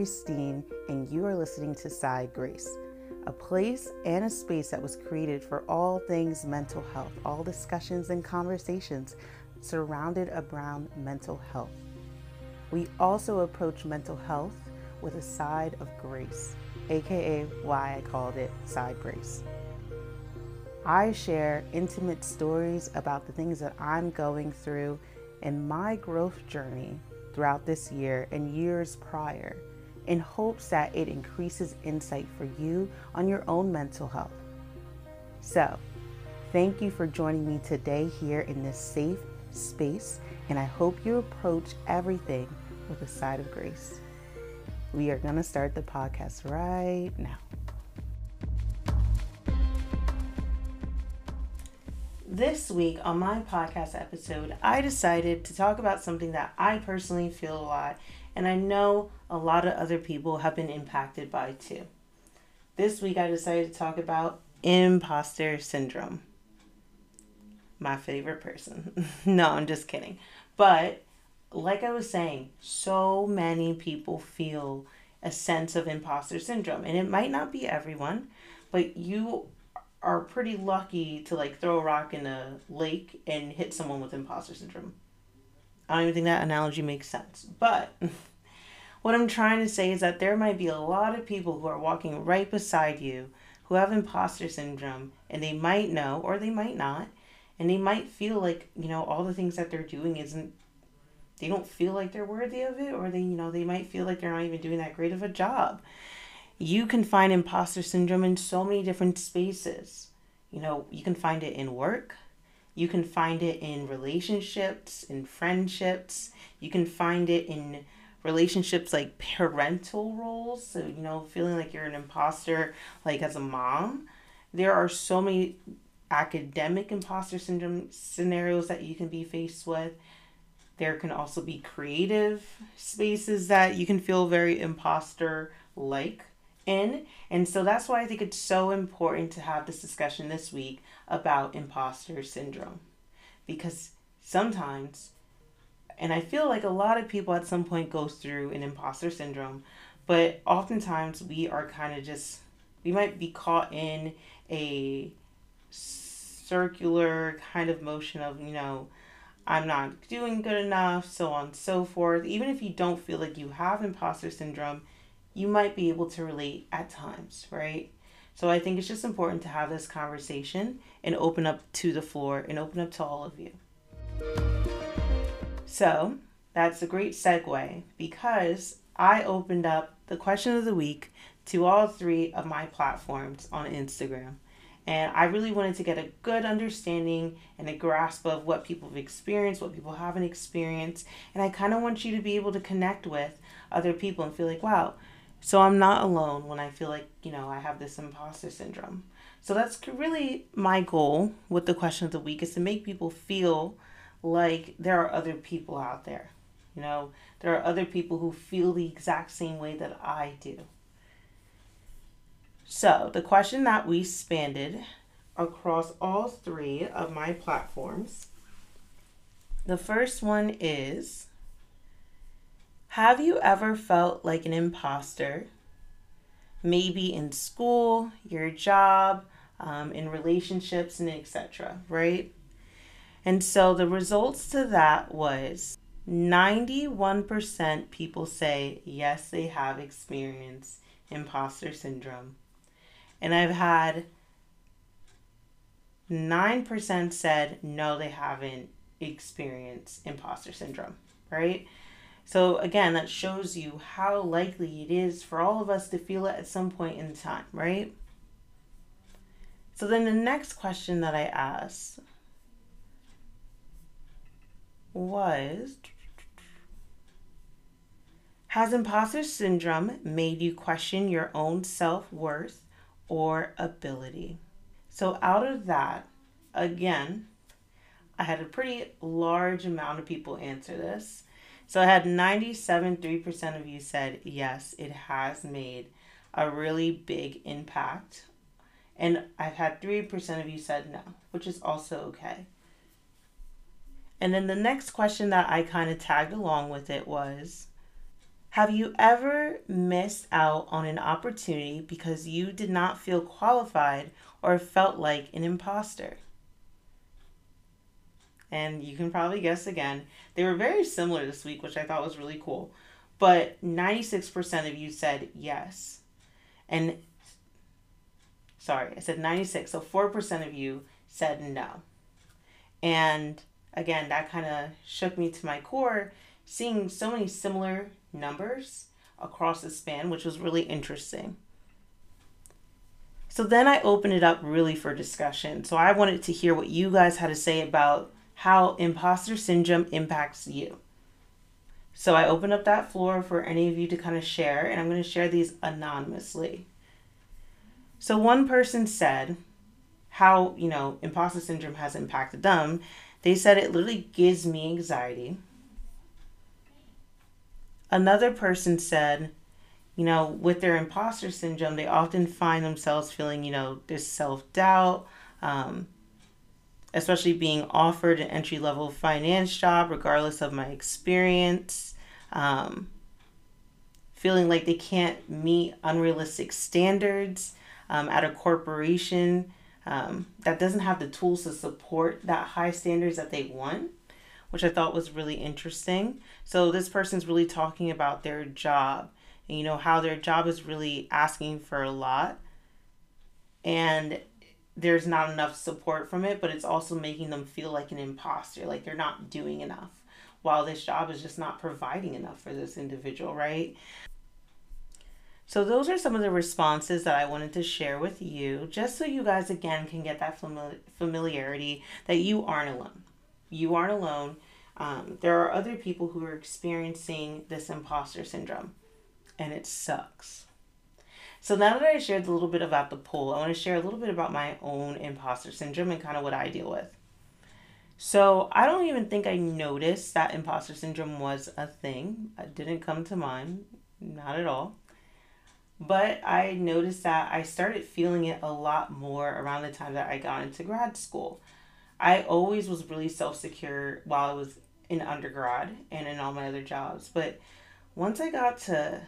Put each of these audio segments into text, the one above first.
Grace Dean, and you are listening to Side Grace, a place and a space that was created for all things mental health, all discussions and conversations surrounded around mental health. We also approach mental health with a side of grace, aka why I called it Side Grace. I share intimate stories about the things that I'm going through in my growth journey throughout this year and years prior in hopes that it increases insight for you on your own mental health. So, thank you for joining me today here in this safe space, and I hope you approach everything with a side of grace. We are going to start the podcast right now. This week on my podcast episode, I decided to talk about something that I personally feel a lot, and I know a lot of other people have been impacted by too. This week, I decided to talk about imposter syndrome. My favorite person. no, I'm just kidding. But like I was saying, so many people feel a sense of imposter syndrome, and it might not be everyone, but you are pretty lucky to like throw a rock in a lake and hit someone with imposter syndrome. I don't even think that analogy makes sense. But what I'm trying to say is that there might be a lot of people who are walking right beside you who have imposter syndrome and they might know or they might not and they might feel like, you know, all the things that they're doing isn't they don't feel like they're worthy of it or they, you know, they might feel like they're not even doing that great of a job you can find imposter syndrome in so many different spaces. You know, you can find it in work, you can find it in relationships, in friendships, you can find it in relationships like parental roles. So, you know, feeling like you're an imposter, like as a mom. There are so many academic imposter syndrome scenarios that you can be faced with. There can also be creative spaces that you can feel very imposter like in. And so that's why I think it's so important to have this discussion this week about imposter syndrome. Because sometimes, and I feel like a lot of people at some point goes through an imposter syndrome, but oftentimes we are kind of just, we might be caught in a circular kind of motion of, you know, I'm not doing good enough, so on and so forth. Even if you don't feel like you have imposter syndrome, you might be able to relate at times, right? So I think it's just important to have this conversation and open up to the floor and open up to all of you. So that's a great segue because I opened up the question of the week to all three of my platforms on Instagram. And I really wanted to get a good understanding and a grasp of what people have experienced, what people haven't experienced. And I kind of want you to be able to connect with other people and feel like, wow, so I'm not alone when I feel like, you know, I have this imposter syndrome. So that's really my goal with the question of the week is to make people feel like there are other people out there. You know, there are other people who feel the exact same way that I do. So, the question that we spanned across all three of my platforms. The first one is have you ever felt like an imposter? Maybe in school, your job, um, in relationships, and etc., right? And so the results to that was 91% people say yes, they have experienced imposter syndrome. And I've had 9% said no, they haven't experienced imposter syndrome, right? So, again, that shows you how likely it is for all of us to feel it at some point in time, right? So, then the next question that I asked was Has imposter syndrome made you question your own self worth or ability? So, out of that, again, I had a pretty large amount of people answer this. So I had 97.3% of you said yes, it has made a really big impact. And I've had 3% of you said no, which is also okay. And then the next question that I kind of tagged along with it was Have you ever missed out on an opportunity because you did not feel qualified or felt like an imposter? And you can probably guess again. They were very similar this week, which I thought was really cool. But 96% of you said yes. And sorry, I said 96. So 4% of you said no. And again, that kind of shook me to my core, seeing so many similar numbers across the span, which was really interesting. So then I opened it up really for discussion. So I wanted to hear what you guys had to say about how imposter syndrome impacts you. So I opened up that floor for any of you to kind of share, and I'm going to share these anonymously. So one person said how, you know, imposter syndrome has impacted them. They said it literally gives me anxiety. Another person said, you know, with their imposter syndrome, they often find themselves feeling, you know, this self doubt, um, especially being offered an entry level finance job, regardless of my experience, um, feeling like they can't meet unrealistic standards um, at a corporation um, that doesn't have the tools to support that high standards that they want, which I thought was really interesting. So this person's really talking about their job and you know how their job is really asking for a lot and there's not enough support from it, but it's also making them feel like an imposter, like they're not doing enough while this job is just not providing enough for this individual, right? So, those are some of the responses that I wanted to share with you, just so you guys again can get that familiarity that you aren't alone. You aren't alone. Um, there are other people who are experiencing this imposter syndrome, and it sucks. So now that I shared a little bit about the poll, I want to share a little bit about my own imposter syndrome and kind of what I deal with. So I don't even think I noticed that imposter syndrome was a thing. It didn't come to mind, not at all. But I noticed that I started feeling it a lot more around the time that I got into grad school. I always was really self secure while I was in undergrad and in all my other jobs. But once I got to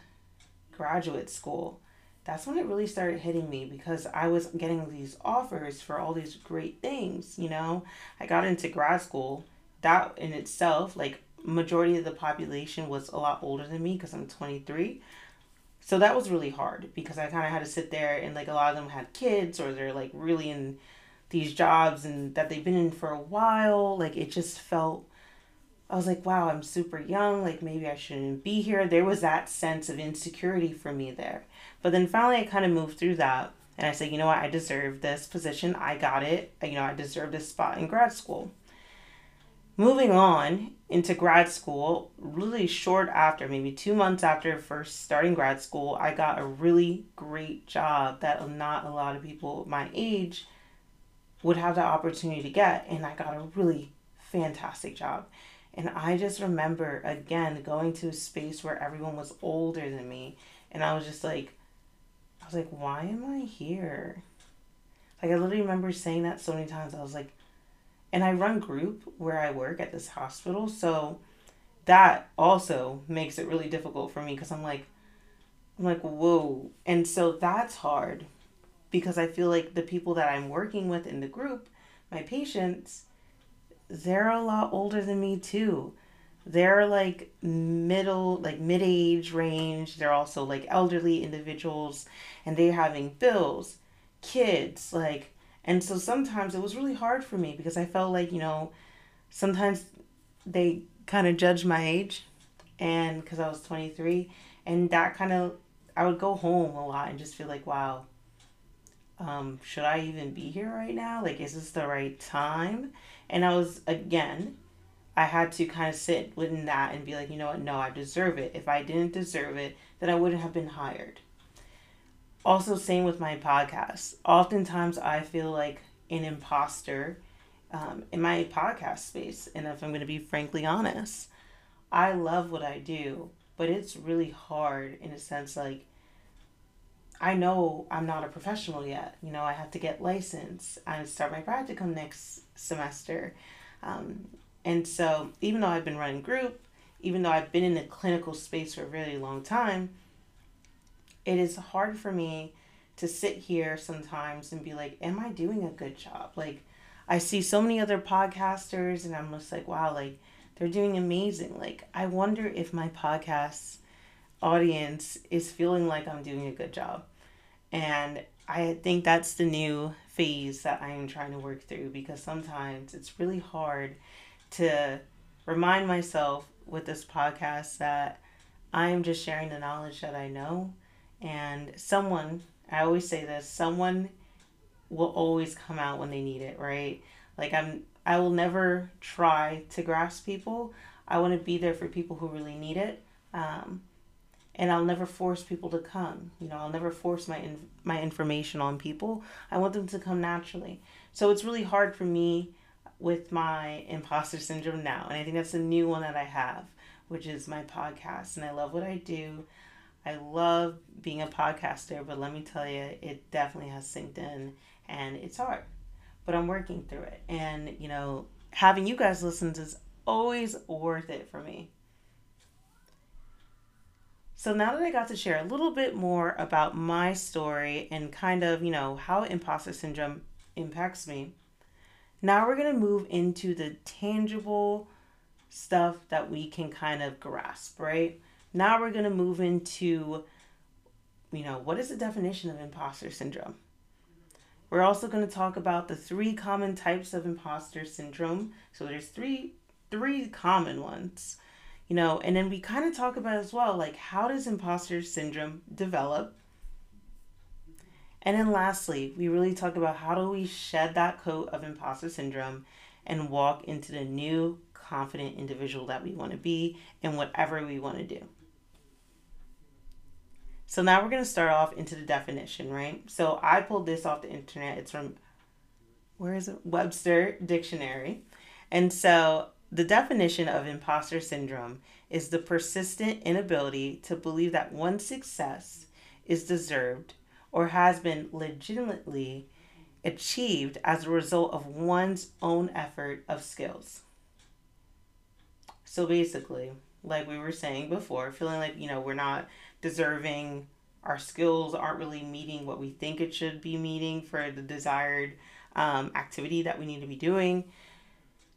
graduate school, that's when it really started hitting me because I was getting these offers for all these great things, you know. I got into grad school. That in itself, like majority of the population was a lot older than me because I'm 23. So that was really hard because I kind of had to sit there and like a lot of them had kids or they're like really in these jobs and that they've been in for a while. Like it just felt I was like, wow, I'm super young. Like maybe I shouldn't be here. There was that sense of insecurity for me there. But then finally, I kind of moved through that. And I said, you know what? I deserve this position. I got it. You know, I deserve this spot in grad school. Moving on into grad school, really short after, maybe two months after first starting grad school, I got a really great job that not a lot of people my age would have the opportunity to get. And I got a really fantastic job. And I just remember again going to a space where everyone was older than me. And I was just like, I was like, why am I here? Like, I literally remember saying that so many times. I was like, and I run group where I work at this hospital. So that also makes it really difficult for me because I'm like, I'm like, whoa. And so that's hard because I feel like the people that I'm working with in the group, my patients, they're a lot older than me too they're like middle like mid-age range they're also like elderly individuals and they're having bills kids like and so sometimes it was really hard for me because i felt like you know sometimes they kind of judged my age and because i was 23 and that kind of i would go home a lot and just feel like wow um, should i even be here right now like is this the right time and i was again I had to kind of sit within that and be like, you know what, no, I deserve it. If I didn't deserve it, then I wouldn't have been hired. Also, same with my podcast. Oftentimes, I feel like an imposter um, in my podcast space. And if I'm going to be frankly honest, I love what I do, but it's really hard in a sense like, I know I'm not a professional yet. You know, I have to get licensed. I start my practicum next semester. Um, and so, even though I've been running group, even though I've been in the clinical space for a really long time, it is hard for me to sit here sometimes and be like, Am I doing a good job? Like, I see so many other podcasters and I'm just like, wow, like they're doing amazing. Like, I wonder if my podcast audience is feeling like I'm doing a good job. And I think that's the new phase that I am trying to work through because sometimes it's really hard to remind myself with this podcast that I am just sharing the knowledge that I know. And someone, I always say this, someone will always come out when they need it, right? Like I'm I will never try to grasp people. I want to be there for people who really need it. Um, and I'll never force people to come. You know, I'll never force my my information on people. I want them to come naturally. So it's really hard for me with my imposter syndrome now, and I think that's a new one that I have, which is my podcast. And I love what I do. I love being a podcaster, but let me tell you, it definitely has synced in and it's hard, but I'm working through it. And, you know, having you guys listen is always worth it for me. So now that I got to share a little bit more about my story and kind of, you know, how imposter syndrome impacts me, now we're going to move into the tangible stuff that we can kind of grasp, right? Now we're going to move into, you know, what is the definition of imposter syndrome? We're also going to talk about the three common types of imposter syndrome. So there's three three common ones. You know, and then we kind of talk about as well like how does imposter syndrome develop? And then lastly, we really talk about how do we shed that coat of imposter syndrome and walk into the new confident individual that we want to be and whatever we want to do. So now we're going to start off into the definition, right? So I pulled this off the internet. It's from, where is it? Webster Dictionary. And so the definition of imposter syndrome is the persistent inability to believe that one's success is deserved or has been legitimately achieved as a result of one's own effort of skills. So basically, like we were saying before, feeling like, you know, we're not deserving. Our skills aren't really meeting what we think it should be meeting for the desired um, activity that we need to be doing.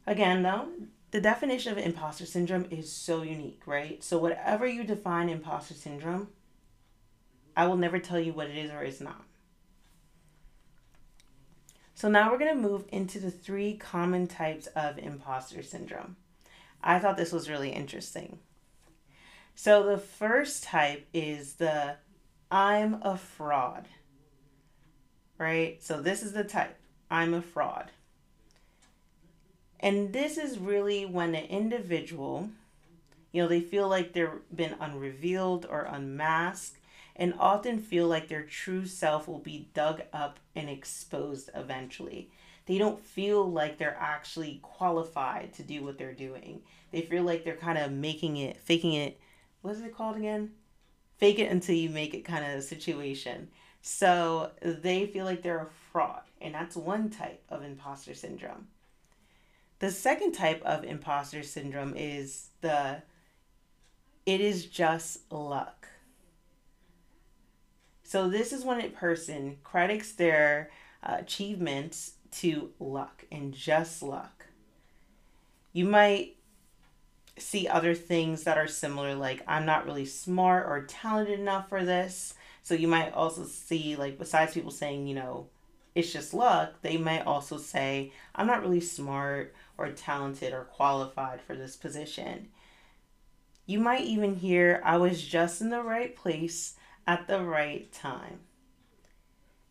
Again, though, the definition of imposter syndrome is so unique, right? So, whatever you define imposter syndrome, I will never tell you what it is or is not. So, now we're going to move into the three common types of imposter syndrome. I thought this was really interesting. So the first type is the I'm a fraud. Right? So this is the type I'm a fraud. And this is really when an individual, you know, they feel like they've been unrevealed or unmasked and often feel like their true self will be dug up and exposed eventually. They don't feel like they're actually qualified to do what they're doing. They feel like they're kind of making it, faking it what is it called again? Fake it until you make it kind of situation. So they feel like they're a fraud, and that's one type of imposter syndrome. The second type of imposter syndrome is the it is just luck. So this is when a person credits their uh, achievements to luck and just luck. You might see other things that are similar, like I'm not really smart or talented enough for this. So you might also see, like, besides people saying, you know, it's just luck, they might also say, I'm not really smart or talented or qualified for this position. You might even hear, I was just in the right place at the right time.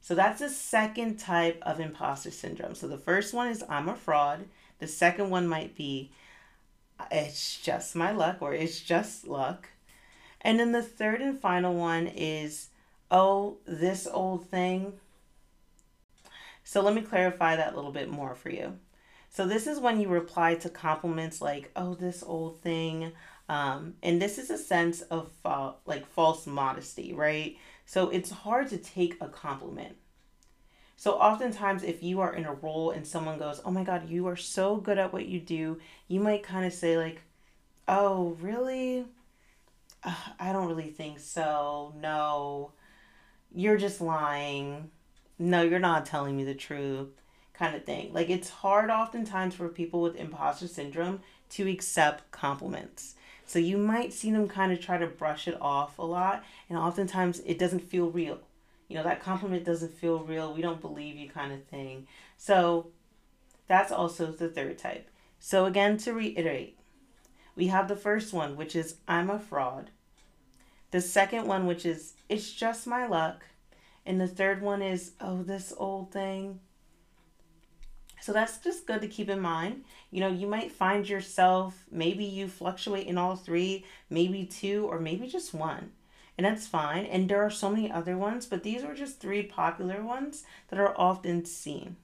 So that's the second type of imposter syndrome. So the first one is I'm a fraud. The second one might be it's just my luck or it's just luck. And then the third and final one is, oh, this old thing. So let me clarify that a little bit more for you. So this is when you reply to compliments like, oh, this old thing. Um, and this is a sense of uh, like false modesty, right? So it's hard to take a compliment. So oftentimes if you are in a role and someone goes, "Oh my god, you are so good at what you do." You might kind of say like, oh, really? Uh, I don't really think so. No, you're just lying. No, you're not telling me the truth, kind of thing. Like, it's hard oftentimes for people with imposter syndrome to accept compliments. So you might see them kind of try to brush it off a lot, and oftentimes it doesn't feel real. You know, that compliment doesn't feel real. We don't believe you, kind of thing. So that's also the third type. So, again, to reiterate, we have the first one, which is I'm a fraud. The second one, which is it's just my luck. And the third one is, oh, this old thing. So that's just good to keep in mind. You know, you might find yourself, maybe you fluctuate in all three, maybe two, or maybe just one. And that's fine. And there are so many other ones, but these are just three popular ones that are often seen.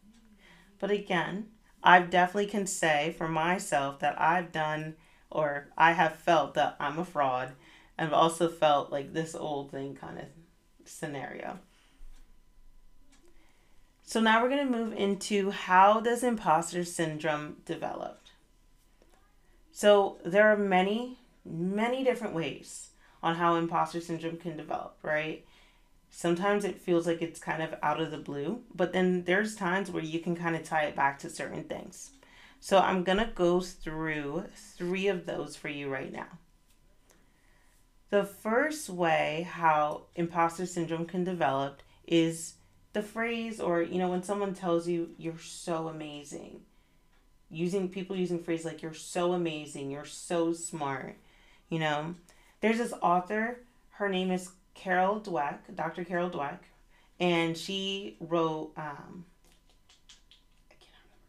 But again, I definitely can say for myself that I've done or I have felt that I'm a fraud. I've also felt like this old thing kind of scenario. So now we're going to move into how does imposter syndrome develop? So there are many, many different ways on how imposter syndrome can develop, right? Sometimes it feels like it's kind of out of the blue, but then there's times where you can kind of tie it back to certain things. So I'm going to go through three of those for you right now. The first way how imposter syndrome can develop is the phrase or you know when someone tells you you're so amazing. Using people using phrase like you're so amazing, you're so smart. You know, there's this author, her name is Carol Dweck, Dr. Carol Dweck, and she wrote, um,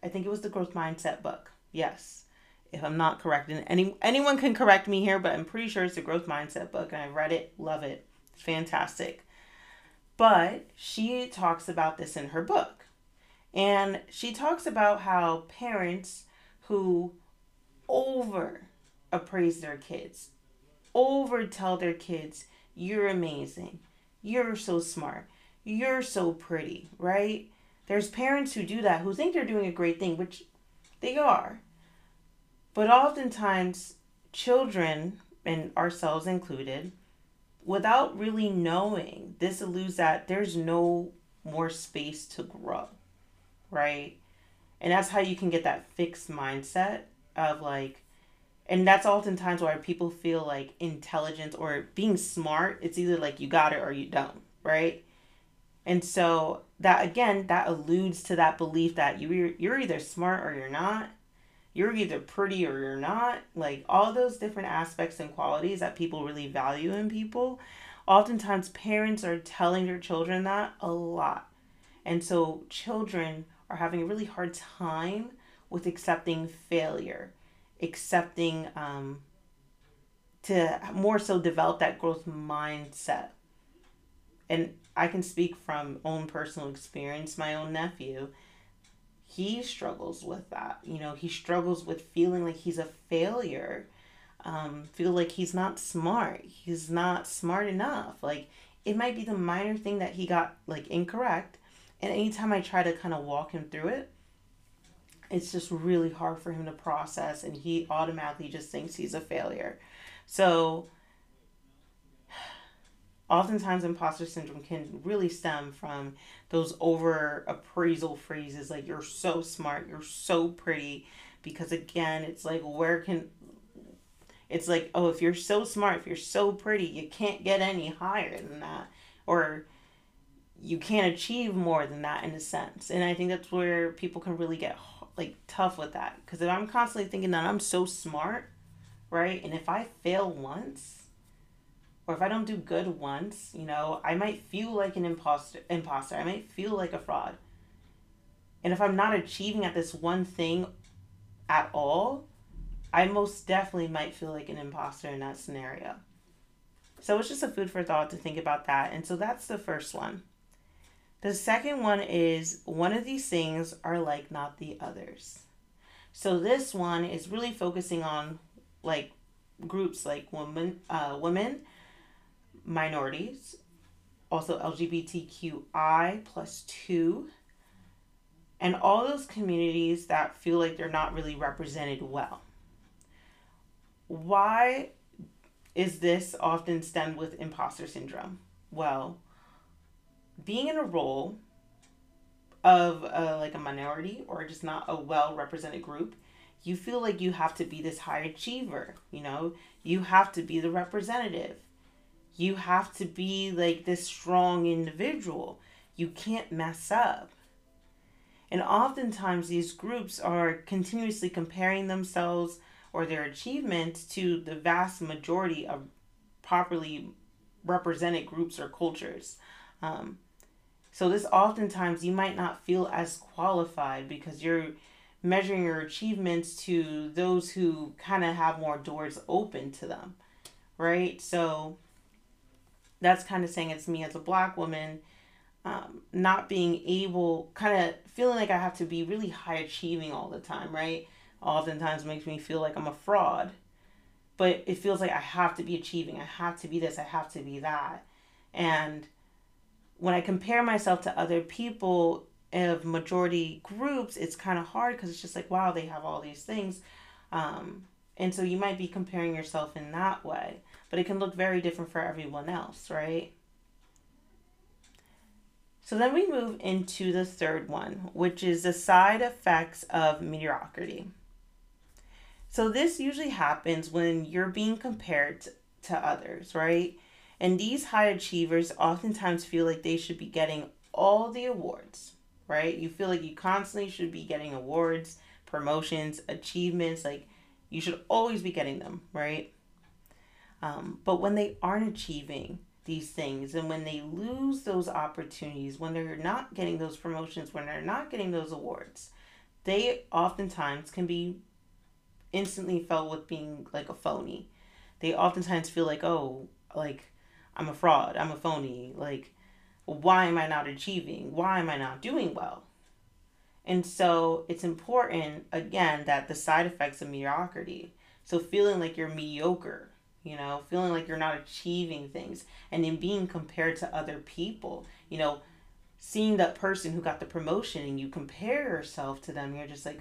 I, think it was the Growth Mindset book. Yes, if I'm not correct, and any anyone can correct me here, but I'm pretty sure it's the Growth Mindset book, and I read it, love it, fantastic. But she talks about this in her book, and she talks about how parents who over appraise their kids, over tell their kids you're amazing. You're so smart. You're so pretty, right? There's parents who do that who think they're doing a great thing, which they are. But oftentimes, children, and ourselves included, without really knowing, this alludes that there's no more space to grow, right? And that's how you can get that fixed mindset of like, and that's oftentimes why people feel like intelligence or being smart it's either like you got it or you don't right? And so that again that alludes to that belief that you you're either smart or you're not. You're either pretty or you're not. Like all those different aspects and qualities that people really value in people oftentimes parents are telling their children that a lot. And so children are having a really hard time with accepting failure accepting um, to more so develop that growth mindset. And i can speak from own personal experience. My own nephew he struggles with that. You know he struggles with feeling like he's a failure um, feel like he's not smart. He's not smart enough. Like it might be the minor thing that he got like incorrect. And anytime i try to kind of walk him through it it's just really hard for him to process and he automatically just thinks he's a failure. So oftentimes imposter syndrome can really stem from those over appraisal phrases like you're so smart you're so pretty because again it's like where can it's like oh if you're so smart if you're so pretty you can't get any higher than that or you can't achieve more than that in a sense. And i think that's where people can really get like tough with that because if I'm constantly thinking that I'm so smart, right? And if I fail once, or if I don't do good once, you know, I might feel like an imposter. Imposter. I might feel like a fraud. And if I'm not achieving at this one thing at all, I most definitely might feel like an imposter in that scenario. So it's just a food for thought to think about that. And so that's the first one. The second one is one of these things are like not the others. So this one is really focusing on like groups like women, uh, women, minorities, also LGBTQI plus two, and all those communities that feel like they're not really represented well. why is this often stemmed with imposter syndrome? Well, being in a role of a, like a minority or just not a well represented group, you feel like you have to be this high achiever, you know? You have to be the representative. You have to be like this strong individual. You can't mess up. And oftentimes, these groups are continuously comparing themselves or their achievements to the vast majority of properly represented groups or cultures. Um, so, this oftentimes you might not feel as qualified because you're measuring your achievements to those who kind of have more doors open to them, right? So, that's kind of saying it's me as a black woman um, not being able, kind of feeling like I have to be really high achieving all the time, right? Oftentimes makes me feel like I'm a fraud. But it feels like I have to be achieving. I have to be this. I have to be that. And when I compare myself to other people of majority groups, it's kind of hard because it's just like, wow, they have all these things. Um, and so you might be comparing yourself in that way, but it can look very different for everyone else, right? So then we move into the third one, which is the side effects of mediocrity. So this usually happens when you're being compared to, to others, right? And these high achievers oftentimes feel like they should be getting all the awards, right? You feel like you constantly should be getting awards, promotions, achievements, like you should always be getting them, right? Um, but when they aren't achieving, these things and when they lose those opportunities when they're not getting those promotions when they're not getting those awards they oftentimes can be instantly felt with being like a phony they oftentimes feel like oh like i'm a fraud i'm a phony like why am i not achieving? Why am i not doing well? And so it's important again that the side effects of mediocrity. So feeling like you're mediocre you know, feeling like you're not achieving things and then being compared to other people, you know, seeing that person who got the promotion and you compare yourself to them, you're just like,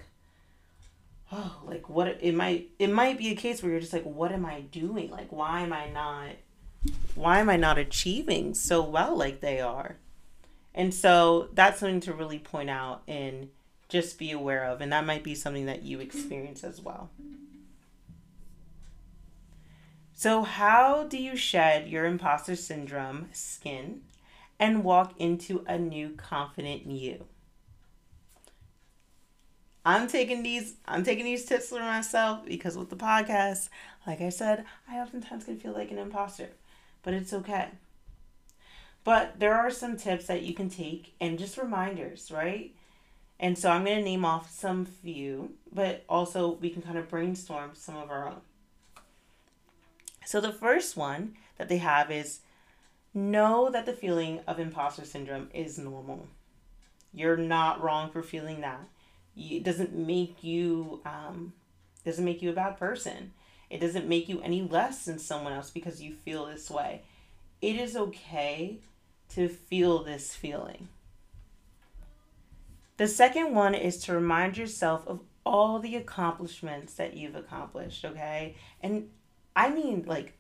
oh, like what it might it might be a case where you're just like, what am I doing? Like why am I not why am I not achieving so well like they are? And so that's something to really point out and just be aware of. And that might be something that you experience as well. So, how do you shed your imposter syndrome skin and walk into a new confident you? I'm taking these I'm taking these tips for myself because with the podcast, like I said, I oftentimes can feel like an imposter, but it's okay. But there are some tips that you can take and just reminders, right? And so I'm going to name off some few, but also we can kind of brainstorm some of our own. So the first one that they have is know that the feeling of imposter syndrome is normal. You're not wrong for feeling that. It doesn't make you um, doesn't make you a bad person. It doesn't make you any less than someone else because you feel this way. It is okay to feel this feeling. The second one is to remind yourself of all the accomplishments that you've accomplished, okay? And I mean, like,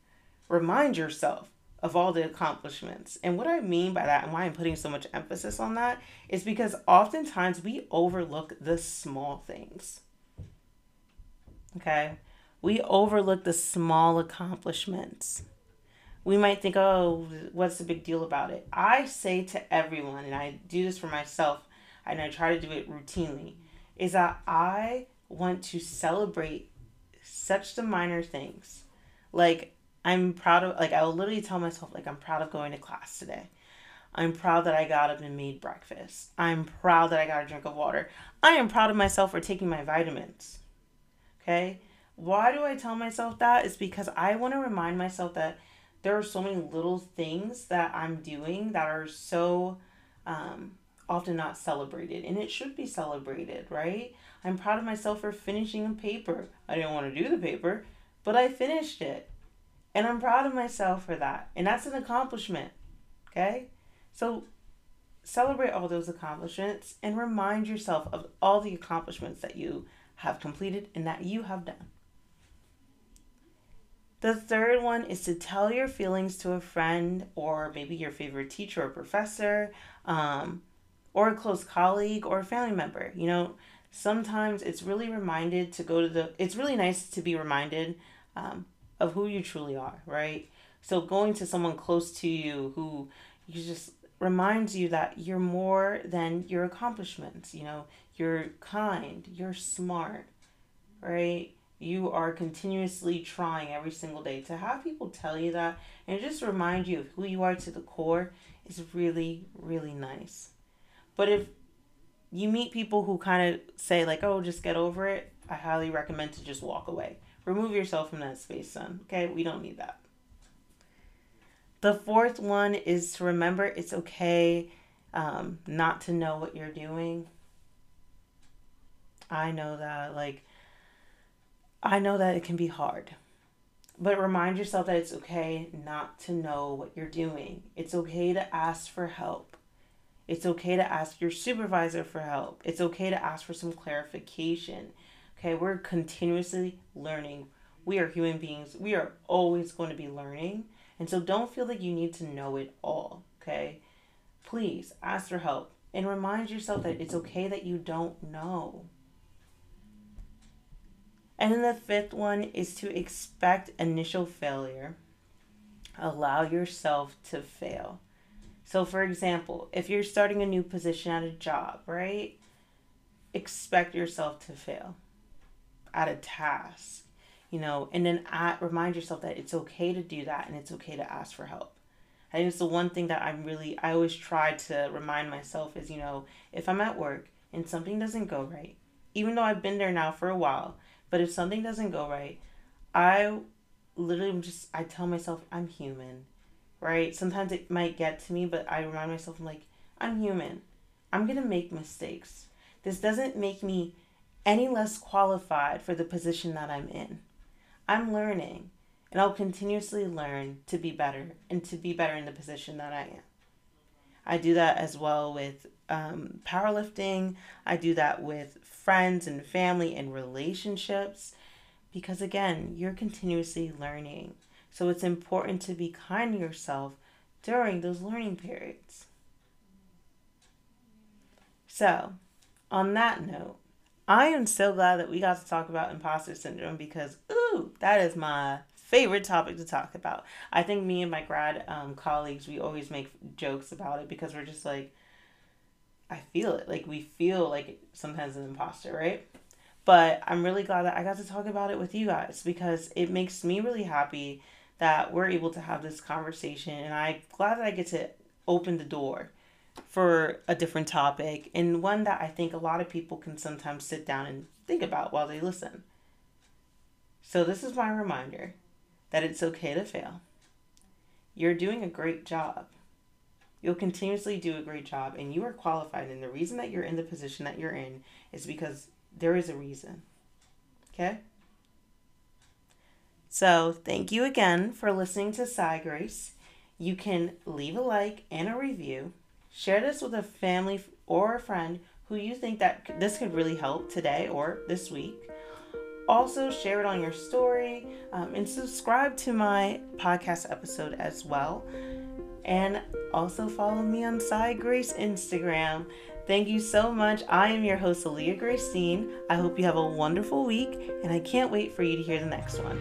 remind yourself of all the accomplishments. And what I mean by that and why I'm putting so much emphasis on that is because oftentimes we overlook the small things. Okay? We overlook the small accomplishments. We might think, oh, what's the big deal about it? I say to everyone, and I do this for myself, and I try to do it routinely, is that I want to celebrate such the minor things like I'm proud of like I will literally tell myself like I'm proud of going to class today. I'm proud that I got up and made breakfast. I'm proud that I got a drink of water. I am proud of myself for taking my vitamins. Okay? Why do I tell myself that? Is because I want to remind myself that there are so many little things that I'm doing that are so um, often not celebrated, and it should be celebrated, right? I'm proud of myself for finishing a paper. I didn't want to do the paper, but I finished it. And I'm proud of myself for that. And that's an accomplishment. Okay? So celebrate all those accomplishments and remind yourself of all the accomplishments that you have completed and that you have done. The third one is to tell your feelings to a friend or maybe your favorite teacher or professor, um, or a close colleague or a family member. You know, sometimes it's really reminded to go to the, it's really nice to be reminded um, of who you truly are, right? So going to someone close to you who you just reminds you that you're more than your accomplishments, you know, you're kind, you're smart, right? You are continuously trying every single day. To have people tell you that and just remind you of who you are to the core is really, really nice. But if you meet people who kind of say, like, oh, just get over it, I highly recommend to just walk away. Remove yourself from that space, son. Okay? We don't need that. The fourth one is to remember it's okay um, not to know what you're doing. I know that, like, I know that it can be hard. But remind yourself that it's okay not to know what you're doing. It's okay to ask for help. It's okay to ask your supervisor for help. It's okay to ask for some clarification. Okay, we're continuously learning. We are human beings. We are always going to be learning. And so don't feel like you need to know it all. Okay, please ask for help and remind yourself that it's okay that you don't know. And then the fifth one is to expect initial failure. Allow yourself to fail. So, for example, if you're starting a new position at a job, right? Expect yourself to fail at a task, you know, and then at, remind yourself that it's okay to do that and it's okay to ask for help. I think it's the one thing that I'm really, I always try to remind myself is, you know, if I'm at work and something doesn't go right, even though I've been there now for a while, but if something doesn't go right, I literally just I tell myself I'm human, right? Sometimes it might get to me, but I remind myself I'm like I'm human. I'm to make mistakes. This doesn't make me any less qualified for the position that I'm in. I'm learning, and I'll continuously learn to be better and to be better in the position that I am. I do that as well with um, powerlifting. I do that with friends and family and relationships because, again, you're continuously learning. So it's important to be kind to yourself during those learning periods. So, on that note, I am so glad that we got to talk about imposter syndrome because, ooh, that is my favorite topic to talk about. I think me and my grad um, colleagues, we always make jokes about it because we're just like, I feel it. Like we feel like sometimes an imposter, right? But I'm really glad that I got to talk about it with you guys because it makes me really happy that we're able to have this conversation and I'm glad that I get to open the door for a different topic and one that I think a lot of people can sometimes sit down and think about while they listen. So this is my reminder that it's okay to fail. You're doing a great job. You'll continuously do a great job and you are qualified. And the reason that you're in the position that you're in is because there is a reason. Okay? So, thank you again for listening to Psy Grace. You can leave a like and a review. Share this with a family or a friend who you think that this could really help today or this week. Also, share it on your story um, and subscribe to my podcast episode as well. And also follow me on Psy Grace Instagram. Thank you so much. I am your host, Aaliyah Gracine. I hope you have a wonderful week, and I can't wait for you to hear the next one.